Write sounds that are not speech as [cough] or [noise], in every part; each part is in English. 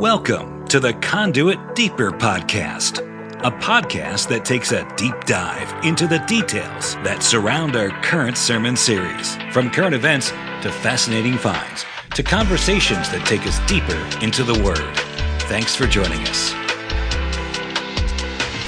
Welcome to the Conduit Deeper Podcast, a podcast that takes a deep dive into the details that surround our current sermon series, from current events to fascinating finds to conversations that take us deeper into the Word. Thanks for joining us.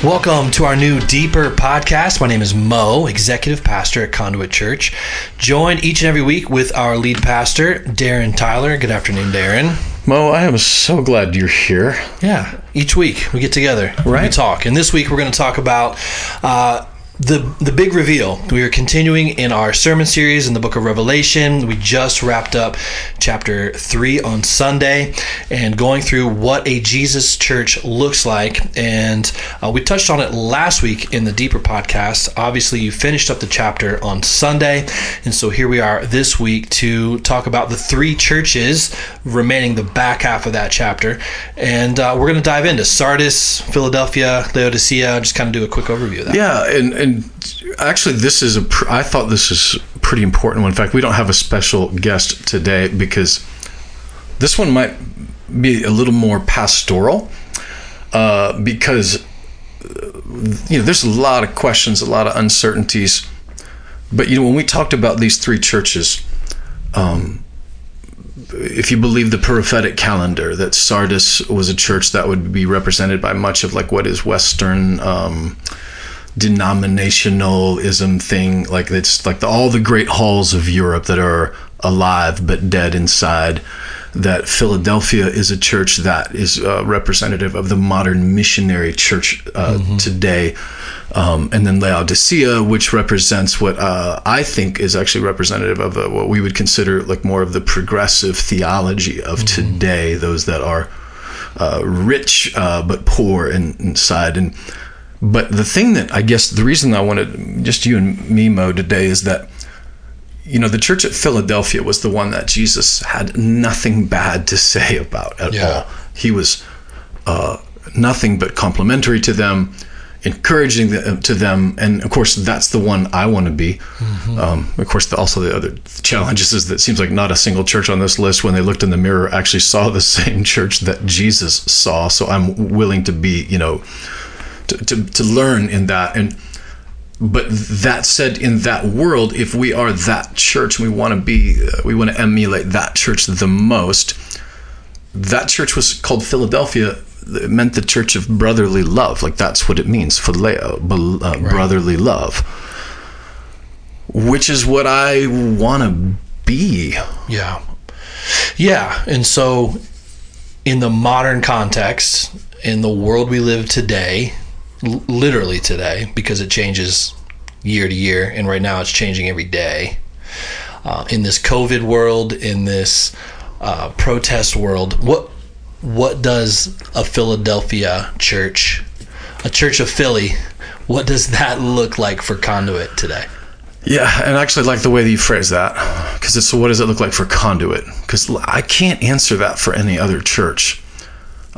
Welcome to our new Deeper podcast. My name is Mo, executive pastor at Conduit Church. Joined each and every week with our lead pastor, Darren Tyler. Good afternoon, Darren. Mo, I am so glad you're here. Yeah, each week we get together, Right. We talk, and this week we're going to talk about uh, the the big reveal. We are continuing in our sermon series in the Book of Revelation. We just wrapped up chapter three on Sunday, and going through what a Jesus church looks like. And uh, we touched on it last week in the Deeper podcast. Obviously, you finished up the chapter on Sunday, and so here we are this week to talk about the three churches remaining the back half of that chapter. And uh, we're going to dive into Sardis, Philadelphia, Laodicea, just kind of do a quick overview of that. Yeah, and and actually, this is a. Pr- I thought this is pretty important one. In fact, we don't have a special guest today because this one might be a little more pastoral. Uh, because uh, you know, there's a lot of questions, a lot of uncertainties. But you know, when we talked about these three churches, um, if you believe the prophetic calendar, that Sardis was a church that would be represented by much of like what is Western um, denominationalism thing, like it's like the, all the great halls of Europe that are alive but dead inside. That Philadelphia is a church that is uh, representative of the modern missionary church uh, today. Um, and then Laodicea, which represents what uh, I think is actually representative of uh, what we would consider like more of the progressive theology of today, those that are uh, rich uh, but poor in, inside. And but the thing that I guess the reason I wanted just you and me, Mo, today is that you know the church at Philadelphia was the one that Jesus had nothing bad to say about at Yeah. all. He was uh, nothing but complimentary to them, encouraging them, to them, and of course that's the one I want to be. Um, of course, the, also the other challenges is that it seems like not a single church on this list, when they looked in the mirror, actually saw the [laughs] same church that Jesus saw. So I'm willing to be, you know, to, to, to learn in that. And but that said in that world if we are that church we want to be uh, we want to emulate that church the most. That church was called philadelphia it meant the church of brotherly love. Like that's what it means phileo uh, brotherly love. Which is what i want to be. Yeah. Yeah. And so, in the modern context, in the world we live today, literally today, because it changes year to year, and right now it's changing every day. Uh, in this COVID world, in this uh, protest world, what what does a Philadelphia church, a church of Philly, what does that look like for Conduit today? Yeah, and actually like the way that you phrase that because it's what does it look like for conduit? Because I can't answer that for any other church.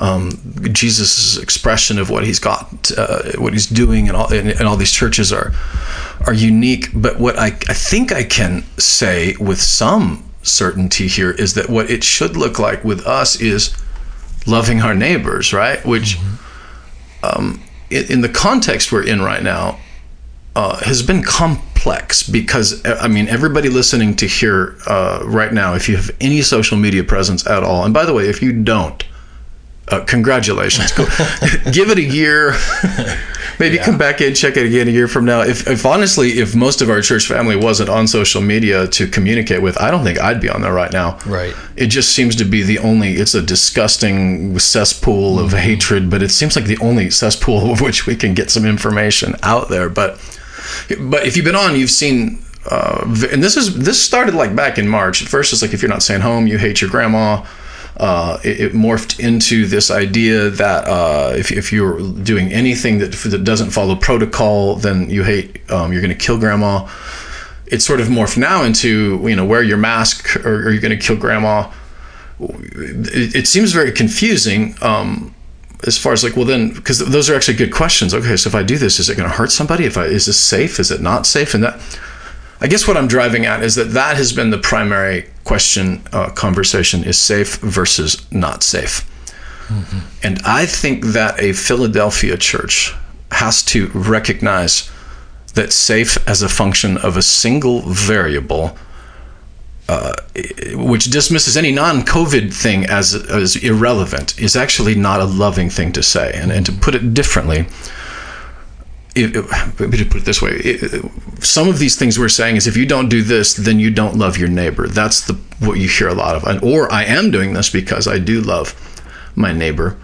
Um, Jesus' expression of what he's got, uh, what he's doing, and all, and, and all these churches are are unique. But what I, I think I can say with some certainty here is that what it should look like with us is loving our neighbors, right? Which, um, in, in the context we're in right now, uh, has been complex because uh, I mean everybody listening to here uh, right now, if you have any social media presence at all, and by the way, if you don't, uh, congratulations, Go, [laughs] give it a year, [laughs] maybe come back in, check it again a year from now. If, if honestly, if most of our church family wasn't on social media to communicate with, I don't think I'd be on there right now. Right. It just seems to be the only. It's a disgusting cesspool of hatred, but it seems like the only cesspool of which we can get some information out there. But but if you've been on, you've seen. Uh, and this is this started like back in March. At first, it's like if you're not staying home, you hate your grandma. Uh, it, it morphed into this idea that uh, if, if you're doing anything that that doesn't follow protocol, then you hate. Um, you're going to kill grandma. It's sort of morphed now into you know wear your mask or, or you're going to kill grandma. It, it seems very confusing. Um, as far as like well then because those are actually good questions okay so if i do this is it going to hurt somebody if i is this safe is it not safe and that i guess what i'm driving at is that that has been the primary question uh, conversation is safe versus not safe And I think that a Philadelphia church has to recognize that safe as a function of a single variable, uh, which dismisses any non-COVID thing as as irrelevant, is actually not a loving thing to say. And, and to put it differently, it, it, let me put it this way: it, some of these things we're saying is if you don't do this, then you don't love your neighbor. That's the what you hear a lot of. And, or I am doing this because I do love my neighbor,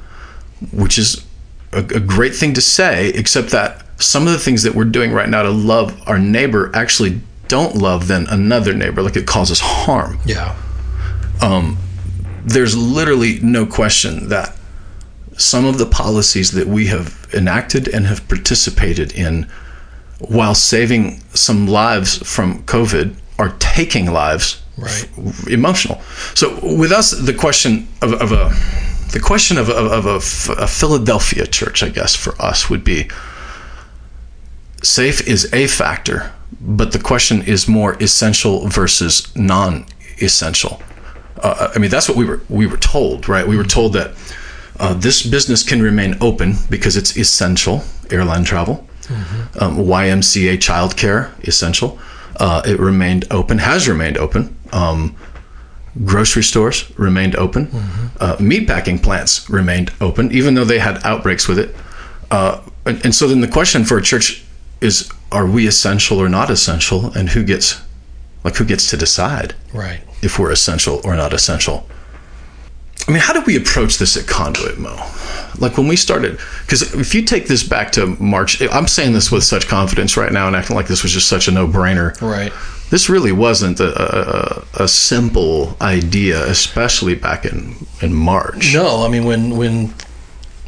which is a, a great thing to say. Except that some of the things that we're doing right now to love our neighbor actually don't love then another neighbor. Like it causes harm. Yeah. Um, there's literally no question that some of the policies that we have enacted and have participated in while saving some lives from COVID are taking lives Right. emotional. So with us, the question of, of a the question of, of, of a, a Philadelphia church, I guess, for us would be safe is a factor, but the question is more essential versus non-essential. Uh, I mean, that's what we were we were told, right? We were told that uh, this business can remain open because it's essential, airline travel, um, YMCA childcare, essential. Uh, it remained open, has remained open. Um, grocery stores remained open. Uh, meatpacking plants remained open, even though they had outbreaks with it. Uh, and, and so then the question for a church is: Are we essential or not essential? And who gets, like, who gets to decide? Right. if we're essential or not essential. I mean, how did we approach this at Conduit, Mo? Like when we started, because if you take this back to March, I'm saying this with such confidence right now and acting like this was just such a no brainer. Right. This really wasn't a, a, a simple idea, especially back in, in March. No, I mean when when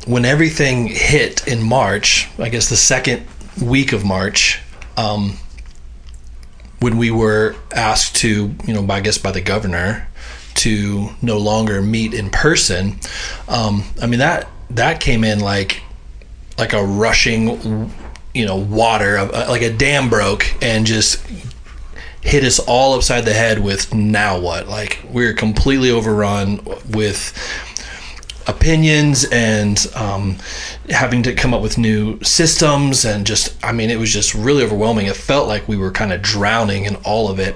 when everything hit in March, I guess the second week of March, um, when we were asked to, you know, by, I guess by the governor, to no longer meet in person. Um, I mean that that came in like like a rushing, you know, water, uh, like a dam broke and just hit us all upside the head with now what? Like we're completely overrun with opinions and um, having to come up with new systems and just I mean it was just really overwhelming. It felt like we were kind of drowning in all of it,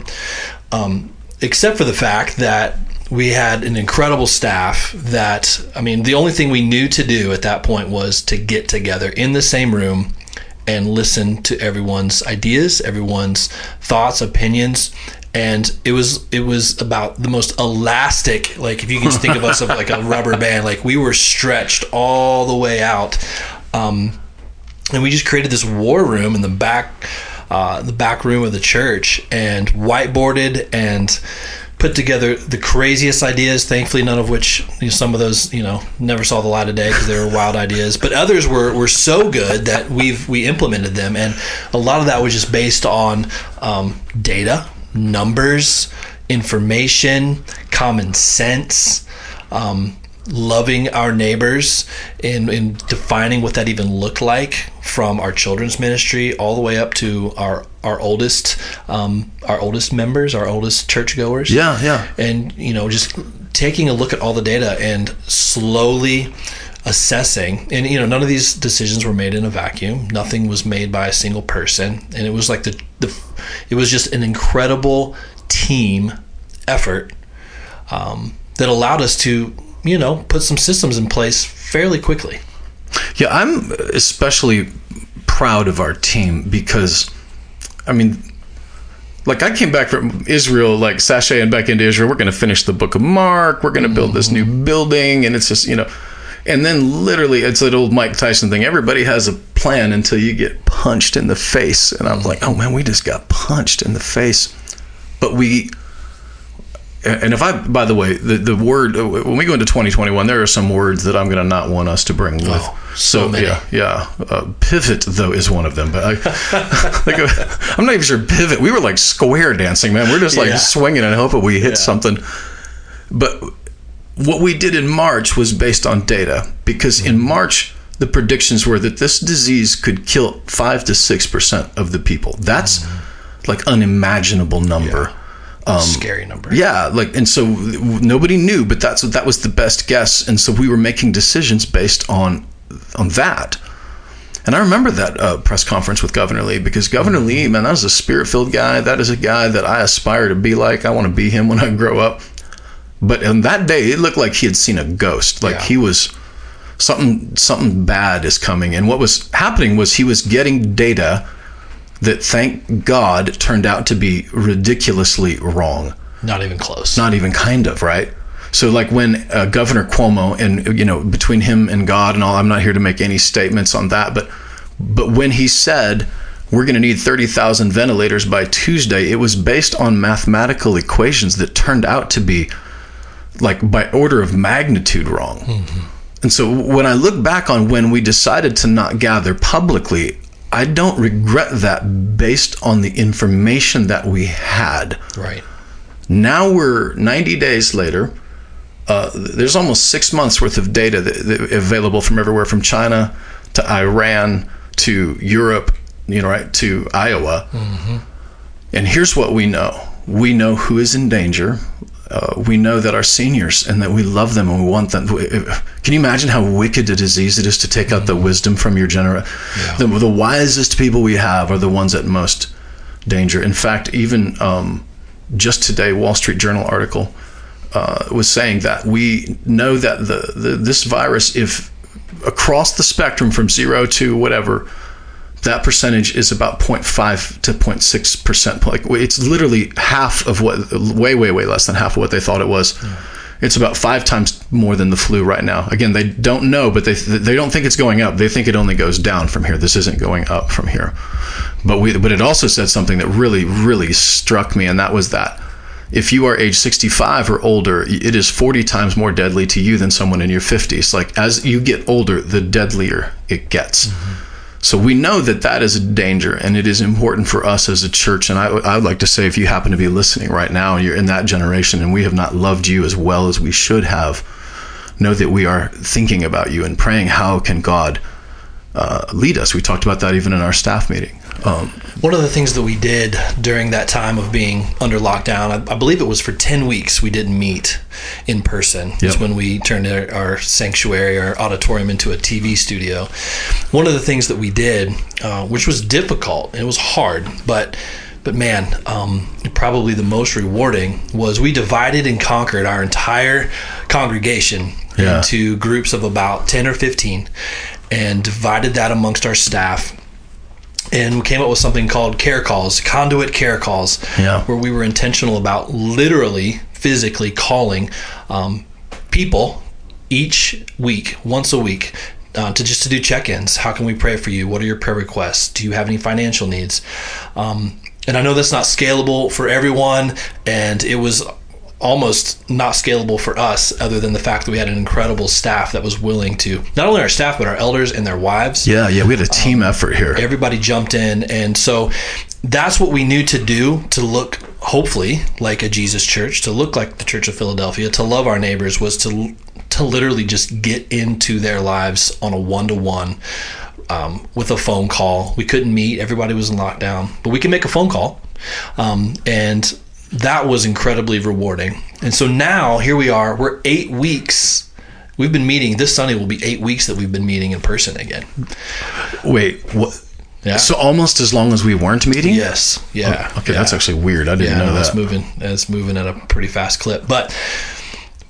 um, except for the fact that we had an incredible staff. That I mean the only thing we knew to do at that point was to get together in the same room and listen to everyone's ideas, everyone's thoughts, opinions. And it was it was about the most elastic, like if you can think of us of like a rubber band, like we were stretched all the way out, um, and we just created this war room in the back, uh, the back room of the church, and whiteboarded and put together the craziest ideas. Thankfully, none of which you know, some of those you know never saw the light of day because they were wild ideas. But others were were so good that we've we implemented them, and a lot of that was just based on um, data, numbers, information, common sense. Um, loving our neighbors and, and defining what that even looked like from our children's ministry all the way up to our our oldest um, our oldest members our oldest churchgoers. Yeah, yeah. and you know just taking a look at all the data and slowly assessing. And you know none of these decisions were made in a vacuum. Nothing was made by a single person. And it was like the, the it was just an incredible team effort um, that allowed us to you know put some systems in place fairly quickly Yeah, I'm especially proud of our team because, I mean, like I came back from Israel, like sashaying back into Israel. We're going to finish the Book of Mark. We're going to build this new mm. building, and it's just you know, and then literally it's that old Mike Tyson thing. Everybody has a plan until you get punched in the face, and I'm like, oh man, we just got punched in the face, but we. And if I, by the way, the, the word when we go into 2021, there are some words that I'm going to not want us to bring with. Oh, so many. yeah, yeah. Uh, pivot though is one of them, but I, [laughs] like, uh, I'm not even sure pivot. We were like square dancing, man. We're just like Yeah. swinging and hoping we hit something. But what we did in March was based on data because in March the predictions were that this disease could kill five to six percent of the people. That's like unimaginable number. Scary number. Yeah, like and so nobody knew, but that's that was the best guess, and so we were making decisions based on on that. And I remember that uh, press conference with Governor Lee because Governor Lee, man, that was a spirit-filled guy. That is a guy that I aspire to be like. I want to be him when I grow up. But on that day, it looked like he had seen a ghost. Like Yeah. he was something something bad is coming. And what was happening was he was getting data that, thank God, turned out to be ridiculously wrong Not even close. not even kind of right so like when uh, governor cuomo and you know between him and god and all i'm not here to make any statements on that but but when he said we're going to need 30,000 ventilators by Tuesday. It was based on mathematical equations that turned out to be like by order of magnitude wrong. And so when I look back on when we decided to not gather publicly, I don't regret that based on the information that we had. Right. Now we're 90 days later. Uh, there's almost six months worth of data that, that available from everywhere from China to Iran to Europe, you know, right to Iowa. And here's what we know: we know who is in danger. Uh, we know that our seniors and that we love them and we want them. Can you imagine how wicked a disease it is to take out the wisdom from your generation? The, the wisest people we have are the ones at most danger. In fact, even um, just today, Wall Street Journal article uh, was saying that we know that the, the this virus, if across the spectrum from zero to whatever, that percentage is about 0.5 to 0.6 percent. Like it's literally half of what, way, way, way less than half of what they thought it was. Hmm. It's about five times more than the flu right now. Again, they don't know, but they they don't think it's going up. They think it only goes down from here. This isn't going up from here. But we but it also said something that really really struck me, and that was that if you are age 65 or older, it is 40 times more deadly to you than someone in your 50s. Like as you get older, the deadlier it gets. Mm-hmm. So we know that that is a danger, and it is important for us as a church. And I, I would like to say, if you happen to be listening right now, and you're in that generation, and we have not loved you as well as we should have, know that we are thinking about you and praying. How can God uh, lead us? We talked about that even in our staff meeting. Um, One of the things that we did during that time of being under lockdown, I, I believe it was for 10 weeks, we didn't meet in person. It's Yep. when we turned our, our sanctuary, our auditorium into a TV studio. One of the things that we did, uh, which was difficult, it was hard, but but man, um, probably the most rewarding was we divided and conquered our entire congregation Yeah. into groups of about 10 or 15 and divided that amongst our staff and we came up with something called care calls, conduit care calls, Yeah. where we were intentional about literally, physically calling um, people each week, once a week, uh, to just to do check-ins. How can we pray for you? What are your prayer requests? Do you have any financial needs? Um, and I know that's not scalable for everyone, and it was almost not scalable for us other than the fact that we had an incredible staff that was willing to not only our staff but our elders and their wives. Yeah, yeah, we had a team effort here. everybody jumped in and so that's what we knew to do to look hopefully like a jesus church to look like the church of philadelphia to love our neighbors was to to literally just get into their lives on a one-to-one um, with a phone call. We couldn't meet. Everybody was in lockdown but we can make a phone call. Um, and that was incredibly rewarding and so now here we are we're eight weeks we've been meeting this sunday will be eight weeks that we've been meeting in person again Wait, what? yeah So almost as long as we weren't meeting? Yes. Yeah. Oh, okay, yeah. that's actually weird. I didn't yeah. know no, It's that. moving. It's moving at a pretty fast clip. But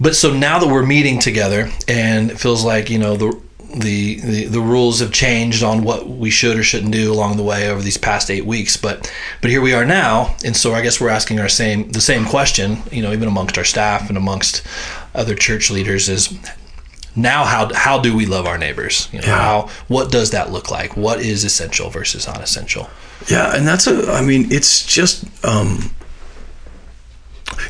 but so now that we're meeting together, and it feels like you know the. The, the, the rules have changed on what we should or shouldn't do along the way over these past eight weeks but but here we are now and so I guess we're asking our same the same question you know even amongst our staff and amongst other church leaders is now how how do we love our neighbors you know Yeah. how what does that look like what is essential versus not essential Yeah, and that's a. I mean, it's just. um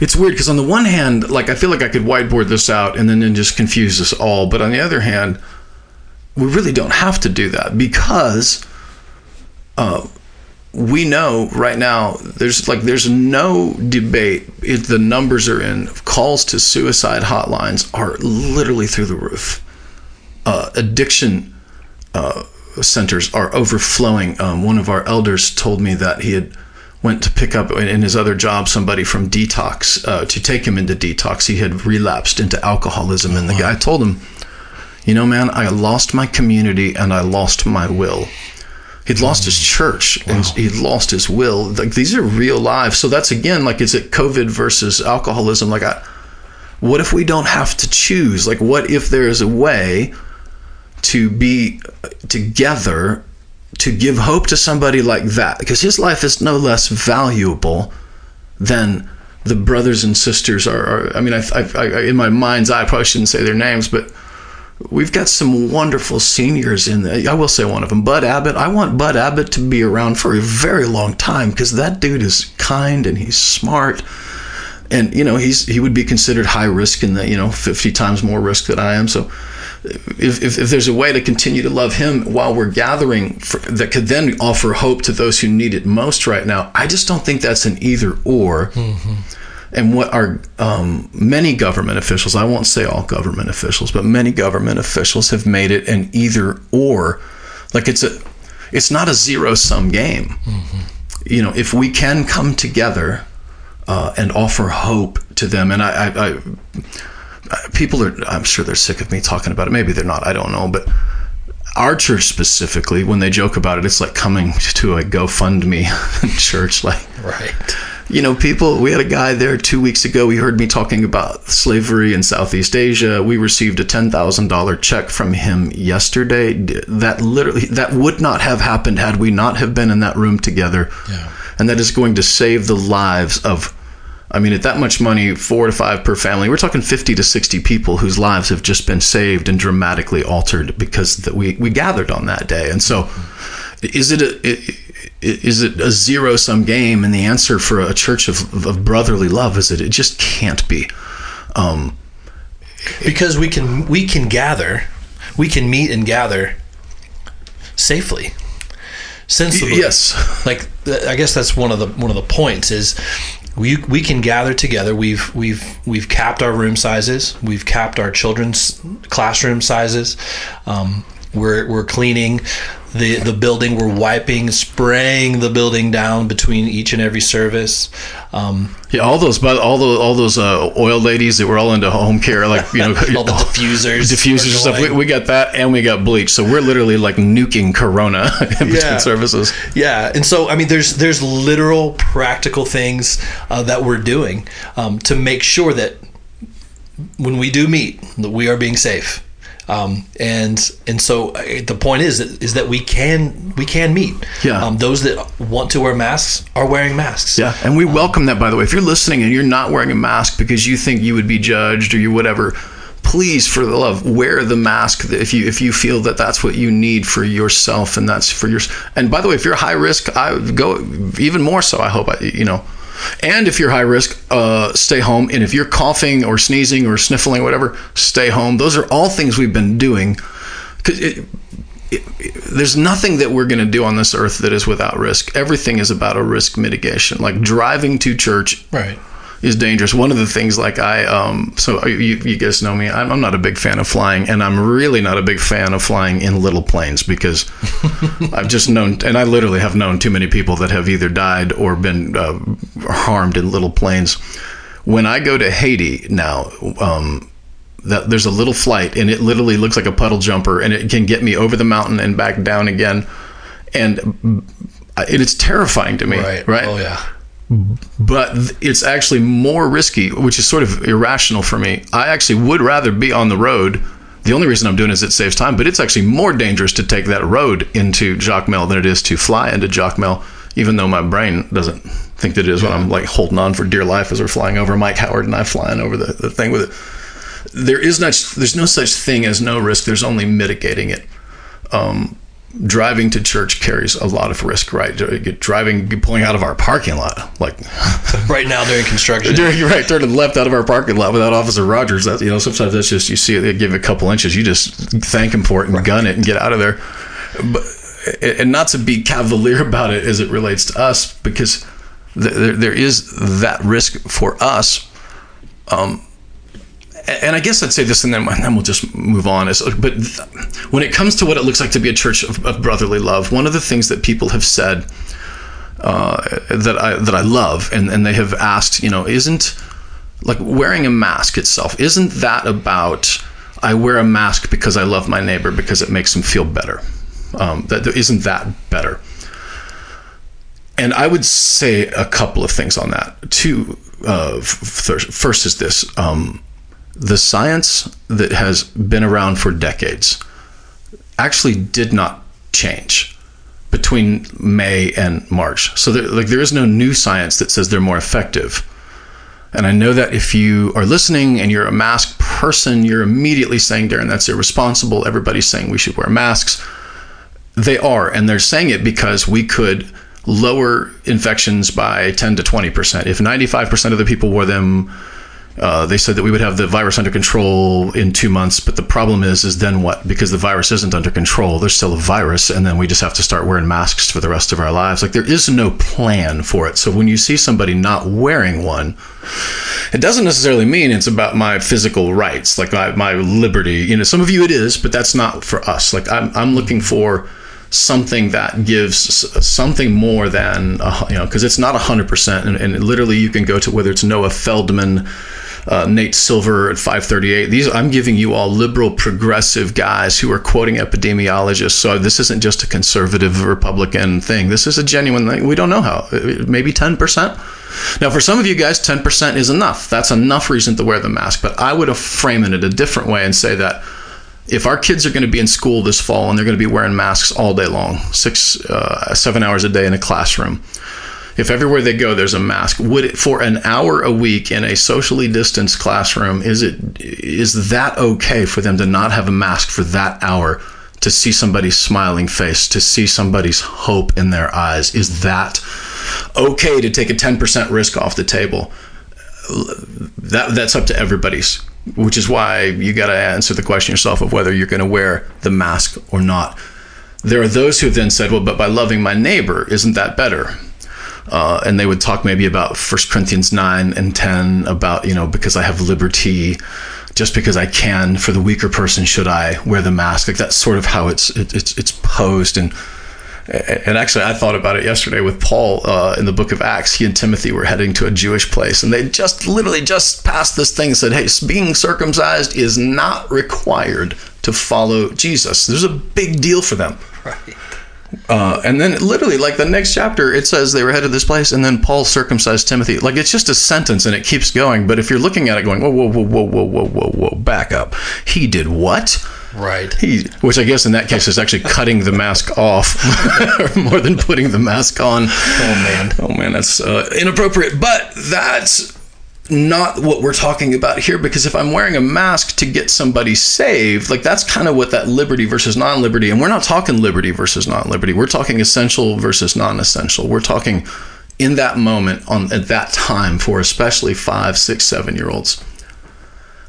It's weird because on the one hand, like I feel like I could whiteboard this out and then, then just confuse us all, but on the other hand, we really don't have to do that because uh, we know right now there's like there's no debate if the numbers are in calls to suicide hotlines are literally through the roof. Uh, addiction uh, centers are overflowing. Um, one of our elders told me that he had went to pick up in his other job somebody from detox uh, to take him into detox. He had relapsed into alcoholism, and the guy told him, "You know, man, I lost my community and I lost my will." He'd lost his church and he'd lost his will. Like these are real lives. So that's again like is it COVID versus alcoholism? Like, I, what if we don't have to choose? Like, what if there is a way to be together to give hope to somebody like that? Because his life is no less valuable than the brothers and sisters are. are I mean, I, I, I, in my mind's eye, I probably shouldn't say their names, but we've got some wonderful seniors in there. I will say one of them, Bud Abbott. I want Bud Abbott to be around for a very long time because that dude is kind and he's smart. And you know he's he would be considered high risk in the you know 50 times more risk than I am. So if, if, if, there's a way to continue to love him while we're gathering for, that could then offer hope to those who need it most right now, I just don't think that's an either or. Mm-hmm. And what our um, many government officials, I won't say all government officials, but many government officials have made it an either or. Like it's a, it's not a zero sum game. Mm-hmm. You know, if we can come together uh, and offer hope to them, and I, I, I people are i'm sure they're sick of me talking about it maybe they're not i don't know but our church specifically when they joke about it it's like coming to a gofundme [laughs] church like right you know people we had a guy there two weeks ago he heard me talking about slavery in southeast asia we received a $10000 check from him yesterday that literally that would not have happened had we not have been in that room together yeah. and that is going to save the lives of I mean, at that much money, four to five per family, we're talking 50 to 60 people whose lives have just been saved and dramatically altered because that we, we gathered on that day. And so, is it a, is it a zero sum game? And the answer for a church of, of brotherly love is that it just can't be. Um, because we can we can gather, we can meet and gather safely sensibly. Yes, like I guess that's one of the one of the points is we we can gather together. We've we've we've capped our room sizes. We've capped our children's classroom sizes. Um, we're we're cleaning the the building. We're wiping, spraying the building down between each and every service. Um, yeah, all those, but all those, all those uh, oil ladies that were all into home care, like you know, [laughs] all the diffusers, [laughs] diffusers stuff. We, we, got that, and we got bleach. So we're literally like nuking Corona [laughs] in between yeah. services. Yeah, and so I mean, there's there's literal practical things uh, that we're doing um, to make sure that when we do meet, that we are being safe. Um, and and so uh, the point is that, is that we can we can meet. Yeah. Um, those that want to wear masks are wearing masks. Yeah, and we welcome that. By the way, if you're listening and you're not wearing a mask because you think you would be judged or you whatever, please, for the love, wear the mask if you if you feel that that's what you need for yourself and that's for your. And by the way, if you're high risk, I go even more so. I hope I, you know and if you're high risk, uh, stay home. And if you're coughing or sneezing or sniffling, or whatever, stay home. Those are all things we've been doing. Because there's nothing that we're going to do on this earth that is without risk. Everything is about a risk mitigation. Like driving to church. Right is dangerous. One of the things, like I, um, so you, you guys know me, I'm, I'm, not a big fan of flying, and I'm really not a big fan of flying in little planes because [laughs] I've just known, and I literally have known too many people that have either died or been uh, harmed in little planes. When I go to Haiti now, um, that there's a little flight, and it literally looks like a puddle jumper, and it can get me over the mountain and back down again, and it's terrifying to me. Right. Right. Oh yeah but it's actually more risky, which is sort of irrational for me. I actually would rather be on the road. The only reason I'm doing it is it saves time, but it's actually more dangerous to take that road into Jacmel than it is to fly into Jacmel, even though my brain doesn't think that it is yeah. when I'm like holding on for dear life as we're flying over. Mike Howard and I flying over the, the thing with it. There is not, there's no such thing as no risk. There's only mitigating it. Um, driving to church carries a lot of risk, right? Driving, pulling out of our parking lot, like [laughs] right now during construction. During, right, turning left out of our parking lot without Officer Rogers. That, you know, sometimes that's just you see it, they give a couple inches, you just thank him for it and right. gun it and get out of there. But and not to be cavalier [laughs] about it as it relates to us, because there, there is that risk for us. Um, and I guess I'd say this, and then, and then we'll just move on. Is, but when it comes to what it looks like to be a church of, of brotherly love, one of the things that people have said uh, that I that I love, and and they have asked, you know, isn't like wearing a mask itself isn't that about I wear a mask because I love my neighbor because it makes him feel better. Um, that isn't that better. And I would say a couple of things on that. Two, uh, first is this: um, the science that has been around for decades actually did not change between May and March. So there, like there is no new science that says they're more effective. And I know that if you are listening and you're a mask person, you're immediately saying, Darren, that's irresponsible. Everybody's saying we should wear masks. They are, and they're saying it because we could lower infections by 10 to 20%. If 95% of the people wore them, uh, they said that we would have the virus under control in two months, but the problem is, is then what? Because the virus isn't under control, there's still a virus, and then we just have to start wearing masks for the rest of our lives. Like there is no plan for it. So when you see somebody not wearing one, it doesn't necessarily mean it's about my physical rights, like my, my liberty. You know, some of you it is, but that's not for us. Like I'm, I'm looking for something that gives something more than uh, you know because it's not 100% and, and, literally you can go to whether it's noah feldman uh, Nate Silver at 538. These I'm giving you all liberal, progressive guys who are quoting epidemiologists. So this isn't just a conservative Republican thing. This is a genuine thing. We don't know how. Maybe 10%. Now, for some of you guys, 10% is enough. That's enough reason to wear the mask. But I would frame it a different way and say that if our kids are going to be in school this fall and they're going to be wearing masks all day long, six, uh, seven hours a day in a classroom, if everywhere they go there's a mask would it for an hour a week in a socially distanced classroom is it is that okay for them to not have a mask for that hour to see somebody's smiling face to see somebody's hope in their eyes? Is that okay to take a 10% risk off the table? That that's up to everybody's which is why you got to answer the question yourself of whether you're going to wear the mask or not there are those who then said well but by loving my neighbor isn't that better uh, and they would talk maybe about First Corinthians 9 and 10 about, you know, because I have liberty, just because I can, for the weaker person, should I wear the mask? Like that's sort of how it's it, it's it's posed. And and actually, I thought about it yesterday with Paul uh, in the book of Acts. He and Timothy were heading to a Jewish place, and they just literally just passed this thing and said, "Hey, being circumcised is not required to follow Jesus." There's a big deal for them. [laughs] Right. Uh, and then literally, like the next chapter, it says they were headed to this place, and then Paul circumcised Timothy. Like it's just a sentence, and it keeps going. But if you're looking at it, going, whoa, whoa, whoa, whoa, whoa, whoa, whoa, whoa, back up. He did what? Right. He, which I guess in that case is actually cutting the mask off [laughs] more than putting the mask on. Oh man. Oh man, that's uh, inappropriate. But that's not what we're talking about here because if I'm wearing a mask to get somebody saved, like that's kind of what that liberty versus non liberty, and we're not talking liberty versus non liberty. We're talking essential versus non essential. We're talking in that moment, on at that time, for especially five, six, seven year olds.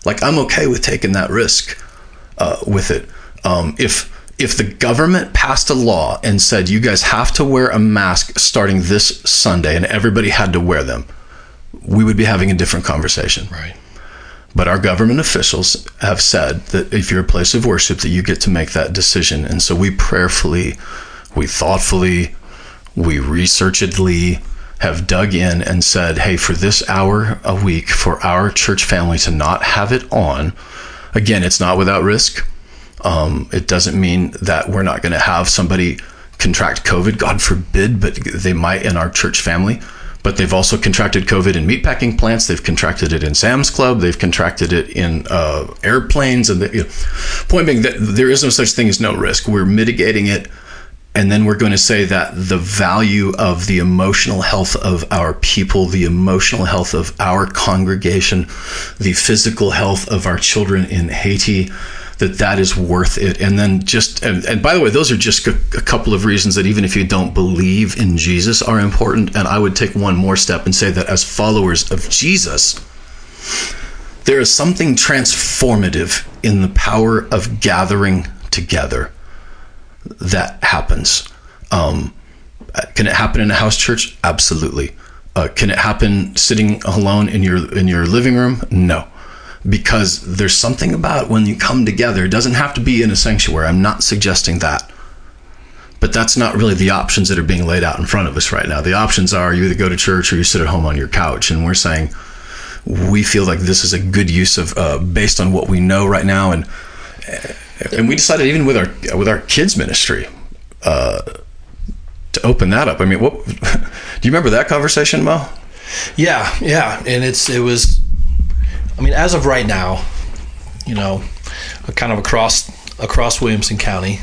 Like I'm okay with taking that risk uh, with it. Um, if if the government passed a law and said you guys have to wear a mask starting this Sunday and everybody had to wear them we would be having a different conversation. Right. But our government officials have said that if you're a place of worship, that you get to make that decision. And so we prayerfully, we thoughtfully, we researchedly have dug in and said, hey, for this hour a week, for our church family to not have it on, again, it's not without risk. Um, it doesn't mean that we're not going to have somebody contract COVID, God forbid, but they might in our church family but they've also contracted COVID in meatpacking plants. They've contracted it in Sam's Club. They've contracted it in uh, airplanes. And the you know, point being that there is no such thing as no risk. We're mitigating it. And then we're going to say that the value of the emotional health of our people, the emotional health of our congregation, the physical health of our children in Haiti, that that is worth it. And then just, and, and by the way, those are just a, a, couple of reasons that even if you don't believe in Jesus are important. And I would take one more step and say that as followers of Jesus, there is something transformative in the power of gathering together that happens. Um, can it happen in a house church? Absolutely. Uh, can it happen sitting alone in your in your living room? No because there's something about when you come together. It doesn't have to be in a sanctuary. I'm not suggesting that. But that's not really the options that are being laid out in front of us right now. The options are you either go to church or you sit at home on your couch. And we're saying we feel like this is a good use of uh, based on what we know right now. And and we decided even with our with our kids ministry uh, to open that up. I mean, what [laughs] do you remember that conversation, Mo? Yeah, yeah, and it's it was. I mean, as of right now, you know, kind of across across Williamson County,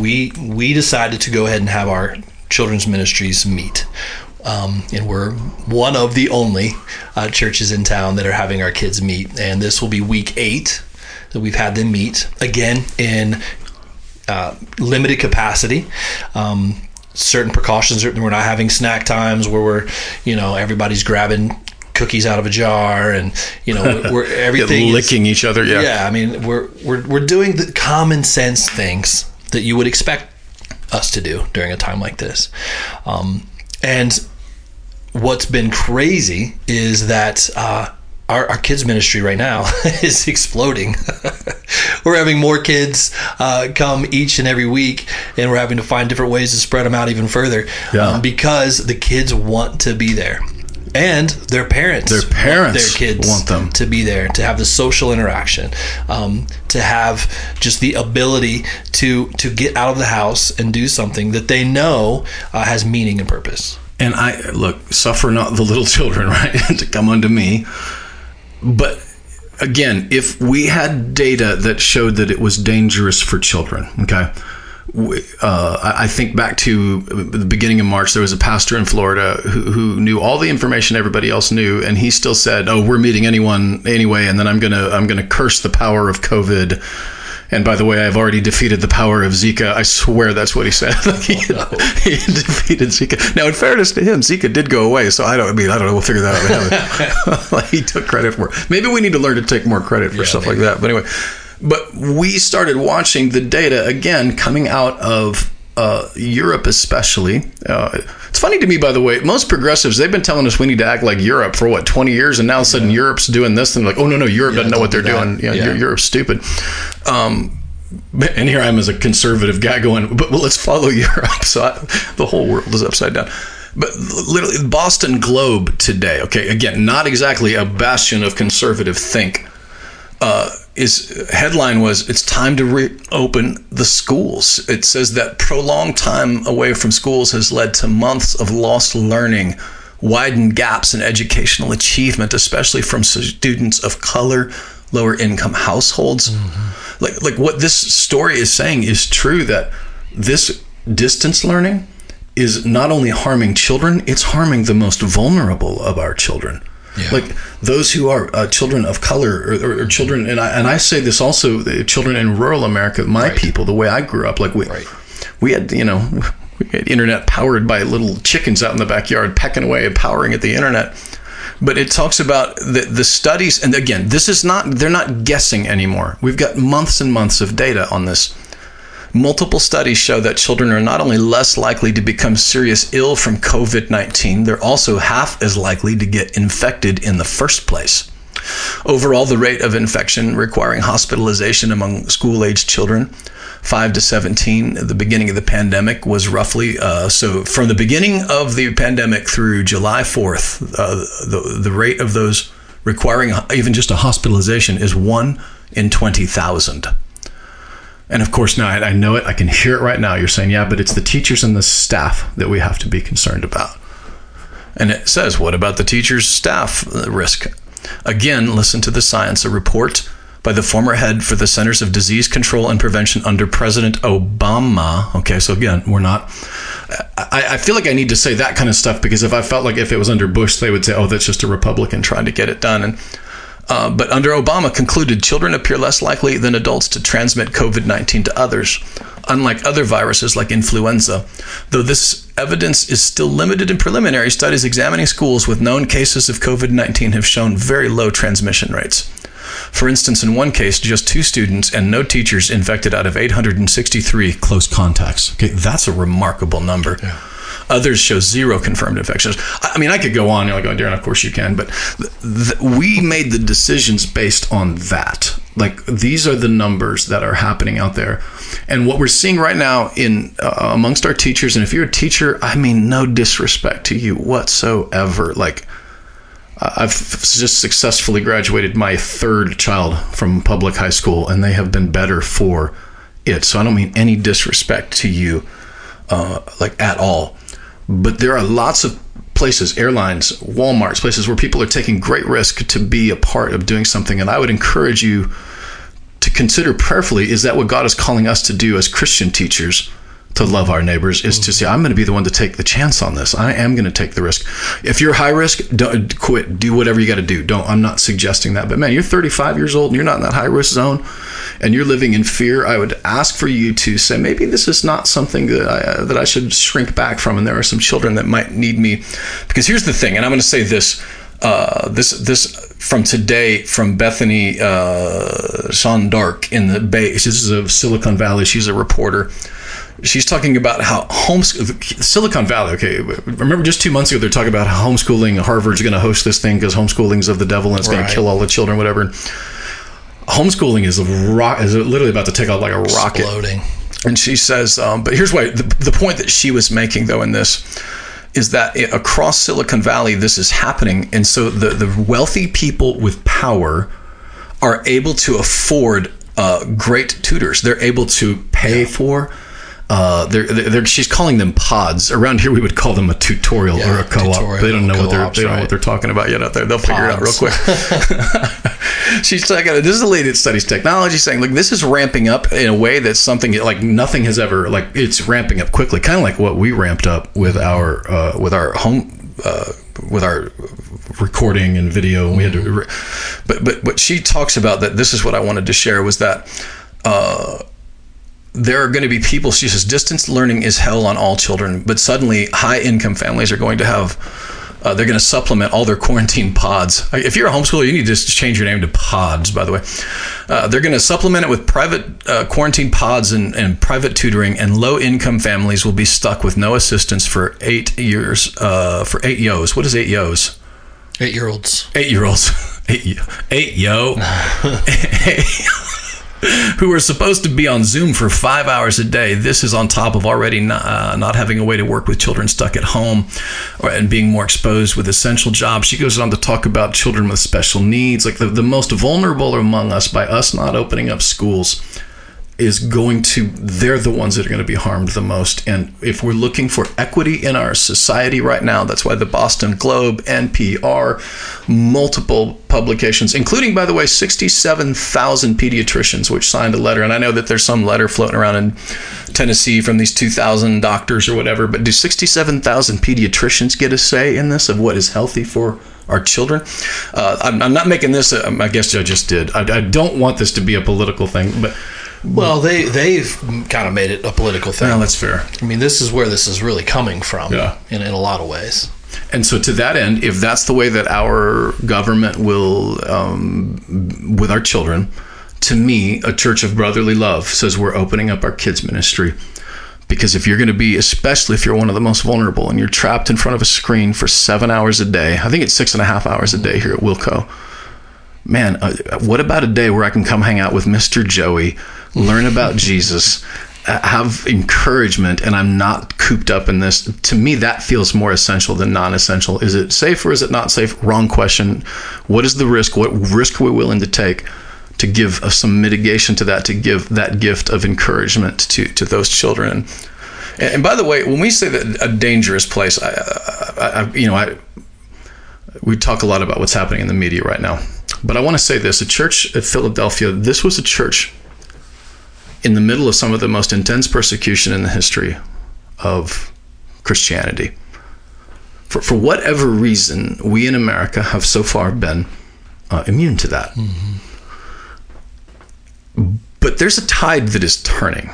we we decided to go ahead and have our children's ministries meet. Um, and we're one of the only uh, churches in town that are having our kids meet. And this will be week eight that we've had them meet again in uh, limited capacity. Um, certain precautions. We're not having snack times where we're, you know, everybody's grabbing cookies out of a jar and you know we're [laughs] everything licking is, each other yeah yeah i mean we're we're we're doing the common sense things that you would expect us to do during a time like this um, and what's been crazy is that uh, our, our kids ministry right now [laughs] is exploding. [laughs] we're having more kids uh, come each and every week, and we're having to find different ways to spread them out even further Yeah. um, because the kids want to be there. And their parents, Their parents want their kids want them. to be there, to have the social interaction, um, to have just the ability to to get out of the house and do something that they know uh, has meaning and purpose. And I look, suffer not the little [laughs] children, right, to come unto me. But again, if we had data that showed that it was dangerous for children, okay. Uh, I think back to the beginning of March. There was a pastor in Florida who, who knew all the information everybody else knew, and he still said, "Oh, we're meeting anyone anyway." And then I'm gonna I'm gonna curse the power of COVID. And by the way, I've already defeated the power of Zika. I swear that's what he said. Like [laughs] he, oh, had, [laughs] he had defeated Zika. Now, in fairness to him, Zika did go away. So I don't. I mean, I don't know. We'll figure that out. [laughs] like he took credit for. it. Maybe we need to learn to take more credit for stuff like that. But anyway, but we started watching the data again coming out of uh, Europe, especially. Uh, it's funny to me, by the way, most progressives they've been telling us we need to act like Europe for what twenty years, and now all of a sudden Europe's doing this, and they're like, oh no, no, Europe doesn't know what they're don't doing. Yeah, Yeah. You're, Europe's stupid. Um, and here I am as a conservative guy going, but well, let's follow [laughs] Europe. So I, the whole world is upside down. But literally, the Boston Globe today, okay, again, not exactly a bastion of conservative think, uh, is headline was it's time to reopen the schools. It says that prolonged time away from schools has led to months of lost learning, widened gaps in educational achievement, especially from students of color, lower income households. Like like what this story is saying is true that this distance learning is not only harming children, it's harming the most vulnerable of our children. Like those who are uh, children of color or, or, or children, and I, and I say this also, children in rural America, my people, the way I grew up, like we, Right. we had, you know, we had internet powered by little chickens out in the backyard pecking away and powering at the internet. But it talks about the, the studies, and again, this is not, they're not guessing anymore. We've got months and months of data on this. Multiple studies show that children are not only less likely to become serious ill from COVID 19, they're also half as likely to get infected in the first place. Overall, the rate of infection requiring hospitalization among school aged children, 5 to 17, at the beginning of the pandemic, was roughly uh, so from the beginning of the pandemic through July 4th, uh, the, the rate of those requiring even just a hospitalization is 1 in 20,000. And of course, now I, I know it. I can hear it right now. You're saying, yeah, but it's the teachers and the staff that we have to be concerned about. And it says, what about the teachers' staff risk? Again, listen to the science. A report by the former head for the Centers of Disease Control and Prevention under President Obama. Okay, so again, we're not. I, I feel like I need to say that kind of stuff because if I felt like if it was under Bush, they would say, oh, that's just a Republican trying to get it done. And uh, but under Obama, concluded children appear less likely than adults to transmit COVID 19 to others, unlike other viruses like influenza. Though this evidence is still limited in preliminary, studies examining schools with known cases of COVID 19 have shown very low transmission rates. For instance, in one case, just two students and no teachers infected out of 863 close contacts. Okay, that's a remarkable number. Others show zero confirmed infections. I mean, I could go on, you're like, oh, Darren, of course you can, but th- th- we made the decisions based on that. Like these are the numbers that are happening out there, and what we're seeing right now in uh, amongst our teachers. And if you're a teacher, I mean, no disrespect to you whatsoever. Like I've just successfully graduated my third child from public high school, and they have been better for it. So I don't mean any disrespect to you, uh, like at all. But there are lots of places, airlines, Walmarts, places where people are taking great risk to be a part of doing something. And I would encourage you to consider prayerfully is that what God is calling us to do as Christian teachers? To love our neighbors is to say i'm going to be the one to take the chance on this. I am going to take the risk. If you're high risk don't quit. Do whatever you got to do. Don't i'm not suggesting that but man you're 35 years old and you're not in that high risk zone and you're living in fear i would ask for you to say maybe this is not something that i uh, that i should shrink back from and there are some children that might need me. Because here's the thing and i'm going to say this uh, this this from today from Bethany uh, Sean Dark in the Bay. This is of Silicon Valley. She's a reporter she's talking about how homeschool Silicon Valley. Okay, remember just two months ago they're talking about how homeschooling. Harvard's going to host this thing because homeschooling's of the devil and it's right. going to kill all the children, whatever. Homeschooling is a rock is literally about to take off like a rocket. Exploding. And she says, um, but here's why the, the point that she was making though in this is that it, across Silicon Valley this is happening, and so the the wealthy people with power are able to afford uh, great tutors. They're able to pay yeah. for uh, they're, they're, she's calling them pods. Around here, we would call them a tutorial yeah, or a co-op. They don't know what they're they don't know what they're talking about yet out there. They'll pods. figure it out real quick. [laughs] she's talking. This is a lady that studies technology, saying, "Look, this is ramping up in a way that's something like nothing has ever like. It's ramping up quickly, kind of like what we ramped up with our uh, with our home uh, with our recording and video. And we had to, but but what she talks about that this is what I wanted to share was that." There are going to be people, she says, distance learning is hell on all children, but suddenly high income families are going to have, uh, they're going to supplement all their quarantine pods. If you're a homeschooler, you need to just change your name to pods, by the way. Uh, they're going to supplement it with private uh, quarantine pods and, and, private tutoring, and low income families will be stuck with no assistance for eight years, uh, for eight yos. What is eight yos? [laughs] Eight year olds. Eight year olds. Eight, eight yo. [laughs] [laughs] who are supposed to be on Zoom for five hours a day. This is on top of already not, uh, not having a way to work with children stuck at home or, and being more exposed with essential jobs. She goes on to talk about children with special needs, like the, the most vulnerable among us by us not opening up schools is going to they're the ones that are going to be harmed the most and if we're looking for equity in our society right now that's why the Boston Globe NPR multiple publications including by the way 67,000 pediatricians which signed a letter and I know that there's some letter floating around in Tennessee from these 2,000 doctors or whatever but do 67,000 pediatricians get a say in this of what is healthy for our children. Uh, I'm, I'm, not making this. A, I guess I just did. I, I, don't want this to be a political thing, but well, they they've kind of made it a political thing. No, that's fair. I mean, this is where this is really coming from. Yeah. In, in a lot of ways. And so, to that end, if that's the way that our government will, um, with our children, to me, a church of brotherly love says we're opening up our kids' ministry. Because if you're going to be, especially if you're one of the most vulnerable and you're trapped in front of a screen for seven hours a day, I think it's six and a half hours a day here at Wilco. Man, uh, what about a day where I can come hang out with Mr. Joey? Learn about Jesus, uh, have encouragement, and I'm not cooped up in this. To me, that feels more essential than non essential. Is it safe or is it not safe? Wrong question. What is the risk? What risk are we willing to take? To give some mitigation to that, to give that gift of encouragement to, to those children. And, by the way, when we say that a dangerous place, I, I, I you know, I, we talk a lot about what's happening in the media right now. But I want to say this: a church at Philadelphia. This was a church in the middle of some of the most intense persecution in the history of Christianity. For, for whatever reason, we in America have so far been uh, immune to that. Mm-hmm. But there's a tide that is turning.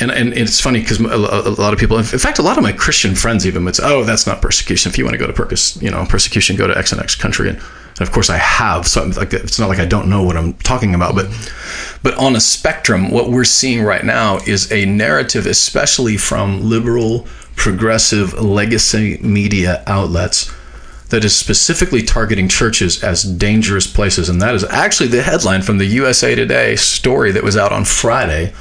And, and it's funny because a, lot of people, in fact, a lot of my Christian friends even would say, "Oh, that's not persecution. If you want to go to percus, you know, persecution, go to X and X country." And of course, I have. So it's not like I don't know what I'm talking about. But, but on a spectrum, what we're seeing right now is a narrative, especially from liberal, progressive, legacy media outlets, that is specifically targeting churches as dangerous places. And that is actually the headline from the USA Today story that was out on Friday,